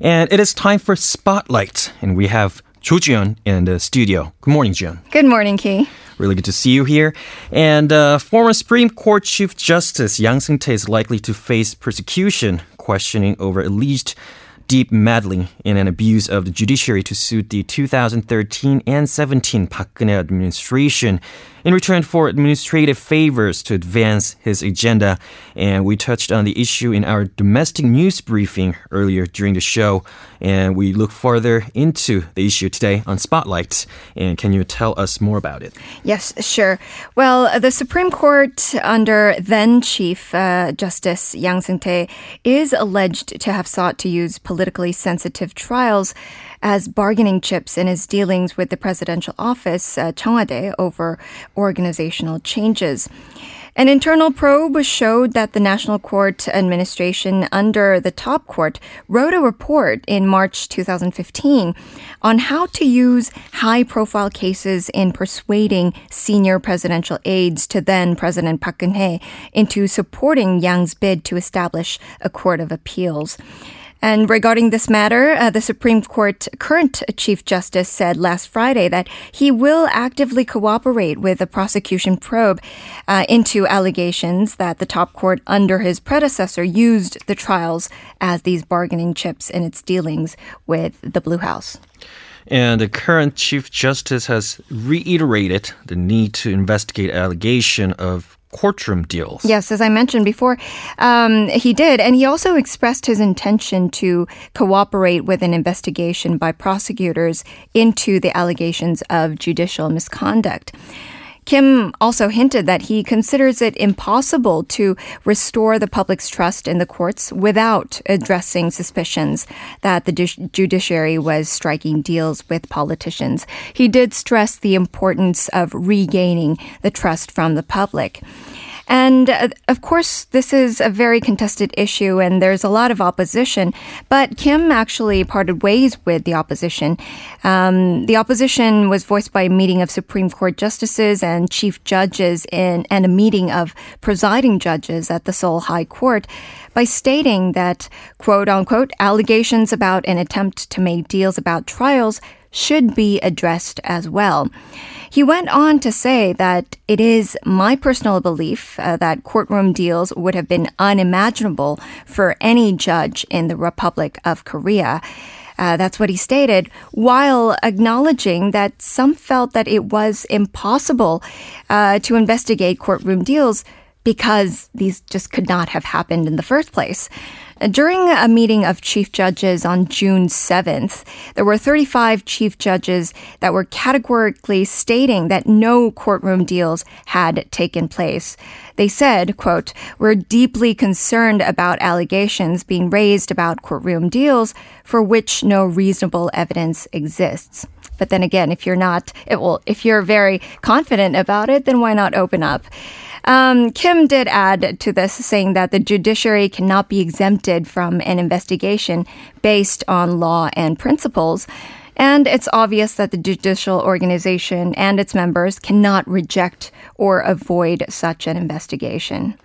And it is time for Spotlight, and we have Cho Jion in the studio. Good morning, Jion. Good morning, Key. Really good to see you here. And uh, former Supreme Court Chief Justice Yang Sung-tae is likely to face persecution, questioning over alleged deep meddling in an abuse of the judiciary to suit the 2013 and 17 Park Geun-hye administration in return for administrative favors to advance his agenda. And we touched on the issue in our domestic news briefing earlier during the show. And we look further into the issue today on Spotlight. And can you tell us more about it? Yes, sure. Well, the Supreme Court, under then Chief uh, Justice Yang Sung-tae, is alleged to have sought to use politically sensitive trials as bargaining chips in his dealings with the presidential office, uh, Cheongwadae, over organizational changes. An internal probe showed that the National Court administration under the top court wrote a report in March 2015 on how to use high profile cases in persuading senior presidential aides to then President Park Geun-hye into supporting Yang's bid to establish a court of appeals. And regarding this matter, uh, the Supreme Court current Chief Justice said last Friday that he will actively cooperate with the prosecution probe uh, into allegations that the top court under his predecessor used the trials as these bargaining chips in its dealings with the Blue House. And the current Chief Justice has reiterated the need to investigate allegation of courtroom deals. Yes, as I mentioned before, um, he did. And he also expressed his intention to cooperate with an investigation by prosecutors into the allegations of judicial misconduct. Kim also hinted that he considers it impossible to restore the public's trust in the courts without addressing suspicions that the judiciary was striking deals with politicians. He did stress the importance of regaining the trust from the public. And uh, of course, this is a very contested issue and there's a lot of opposition. But Kim actually parted ways with the opposition. Um, the opposition was voiced by a meeting of Supreme Court justices and chief judges in, and a meeting of presiding judges at the Seoul High Court by stating that, quote unquote, allegations about an attempt to make deals about trials should be addressed as well. He went on to say that it is my personal belief uh, that courtroom deals would have been unimaginable for any judge in the Republic of Korea. Uh, that's what he stated, while acknowledging that some felt that it was impossible uh, to investigate courtroom deals because these just could not have happened in the first place. During a meeting of chief judges on June 7th, there were 35 chief judges that were categorically stating that no courtroom deals had taken place. They said, quote, we're deeply concerned about allegations being raised about courtroom deals for which no reasonable evidence exists. But then again, if you're not, it will, if you're very confident about it, then why not open up? Um, Kim did add to this, saying that the judiciary cannot be exempted from an investigation based on law and principles. And it's obvious that the judicial organization and its members cannot reject or avoid such an investigation.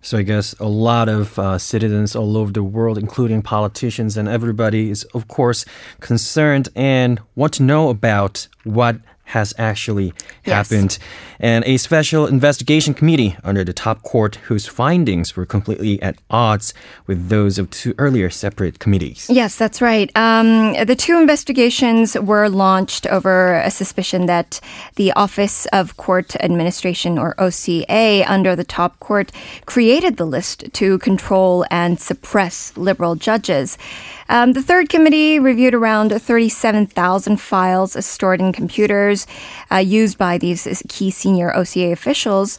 So I guess a lot of uh, citizens all over the world, including politicians and everybody, is of course concerned and want to know about what has actually yes. happened. And a special investigation committee under the top court whose findings were completely at odds with those of two earlier separate committees. Yes, that's right. Um, the two investigations were launched over a suspicion that the Office of Court Administration, or OCA, under the top court, created the list to control and suppress liberal judges. Um, the third committee reviewed around 37,000 files stored in computers uh, used by these key senior OCA officials.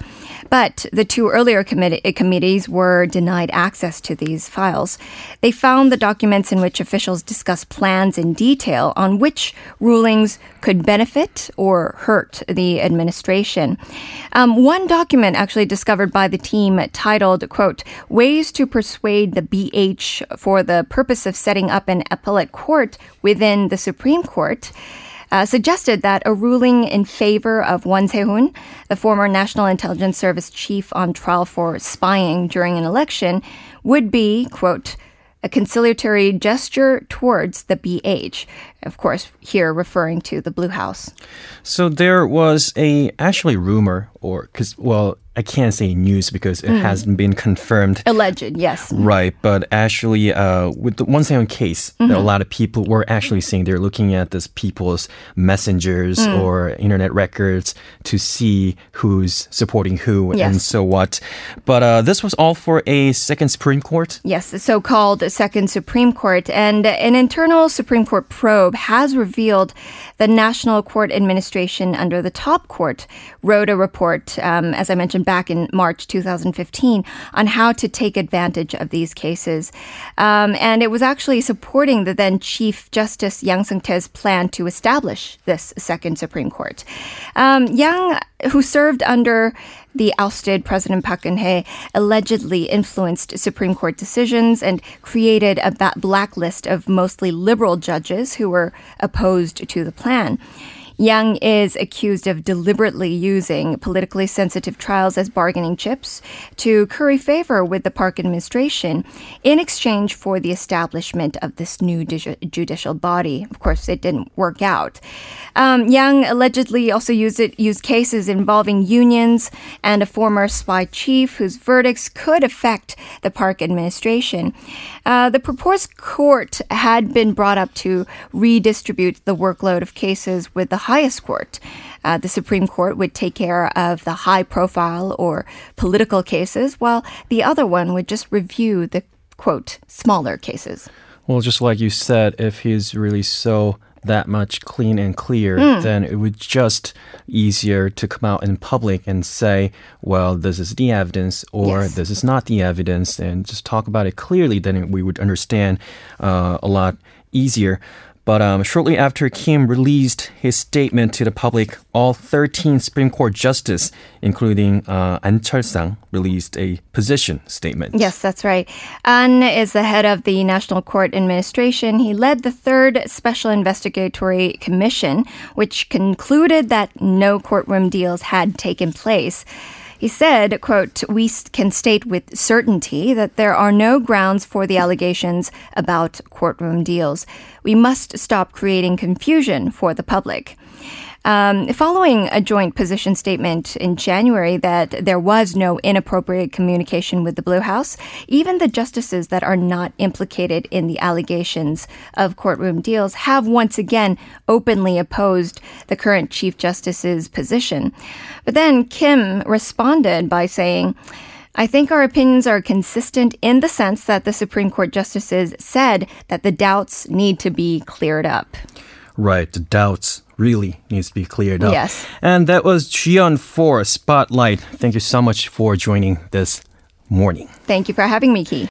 But the two earlier committee, committees were denied access to these files. They found the documents in which officials discussed plans in detail on which rulings could benefit or hurt the administration. Um, one document actually discovered by the team titled, quote, Ways to Persuade the BH for the Purpose of Setting up an Appellate Court within the Supreme Court uh, suggested that a ruling in favor of Won Se-hoon, the former National Intelligence Service chief on trial for spying during an election, would be, quote, a conciliatory gesture towards the BH. Of course, here referring to the Blue House. So there was a actually rumor, or because well, I can't say news because it hasn't been confirmed. Alleged, yes. Right, but actually, uh, with the Won Se-hoon case, a lot of people were actually saying they're looking at this people's messengers or internet records to see who's supporting who and so what. But uh, this was all for a second Supreme Court. Yes, the so called Second Supreme Court. And an internal Supreme Court probe has revealed the National Court Administration under the top court wrote a report, um, as I mentioned back in March 2015, on how to take advantage of these cases. Um, and it was actually supporting the then Chief Justice Yang Sung-tae's plan to establish this Second Supreme Court. Um, Yang, who served under the ousted President Park Geun-hye allegedly influenced Supreme Court decisions and created a blacklist of mostly liberal judges who were opposed to the plan. Yang is accused of deliberately using politically sensitive trials as bargaining chips to curry favor with the Park administration in exchange for the establishment of this new ju- judicial body. Of course, it didn't work out. Um, Yang allegedly also used it used cases involving unions and a former spy chief whose verdicts could affect the Park administration. Uh, the proposed court had been brought up to redistribute the workload of cases with the highest court. Uh, the Supreme Court would take care of the high profile or political cases, while the other one would just review the quote smaller cases. Well, just like you said, if he's really so that much clean and clear, Hmm. then it would just easier to come out in public and say, well, this is the evidence or Yes. this is not the evidence, and just talk about it clearly. Then we would understand uh, a lot easier. But um, shortly after Kim released his statement to the public, all 13 Supreme Court justices, including uh, An Chul-sang, released a position statement. Yes, that's right. An is the head of the National Court Administration. He led the third Special Investigatory Commission, which concluded that no courtroom deals had taken place. He said, quote, we can state with certainty that there are no grounds for the allegations about courtroom deals. We must stop creating confusion for the public. Um, following a joint position statement in January that there was no inappropriate communication with the Blue House, even the justices that are not implicated in the allegations of courtroom deals have once again openly opposed the current Chief Justice's position. But then Kim responded by saying, I think our opinions are consistent in the sense that the Supreme Court justices said that the doubts need to be cleared up. Right, the doubts really needs to be cleared up. Yes. And that was Jion for Spotlight. Thank you so much for joining this morning. Thank you for having me, Key.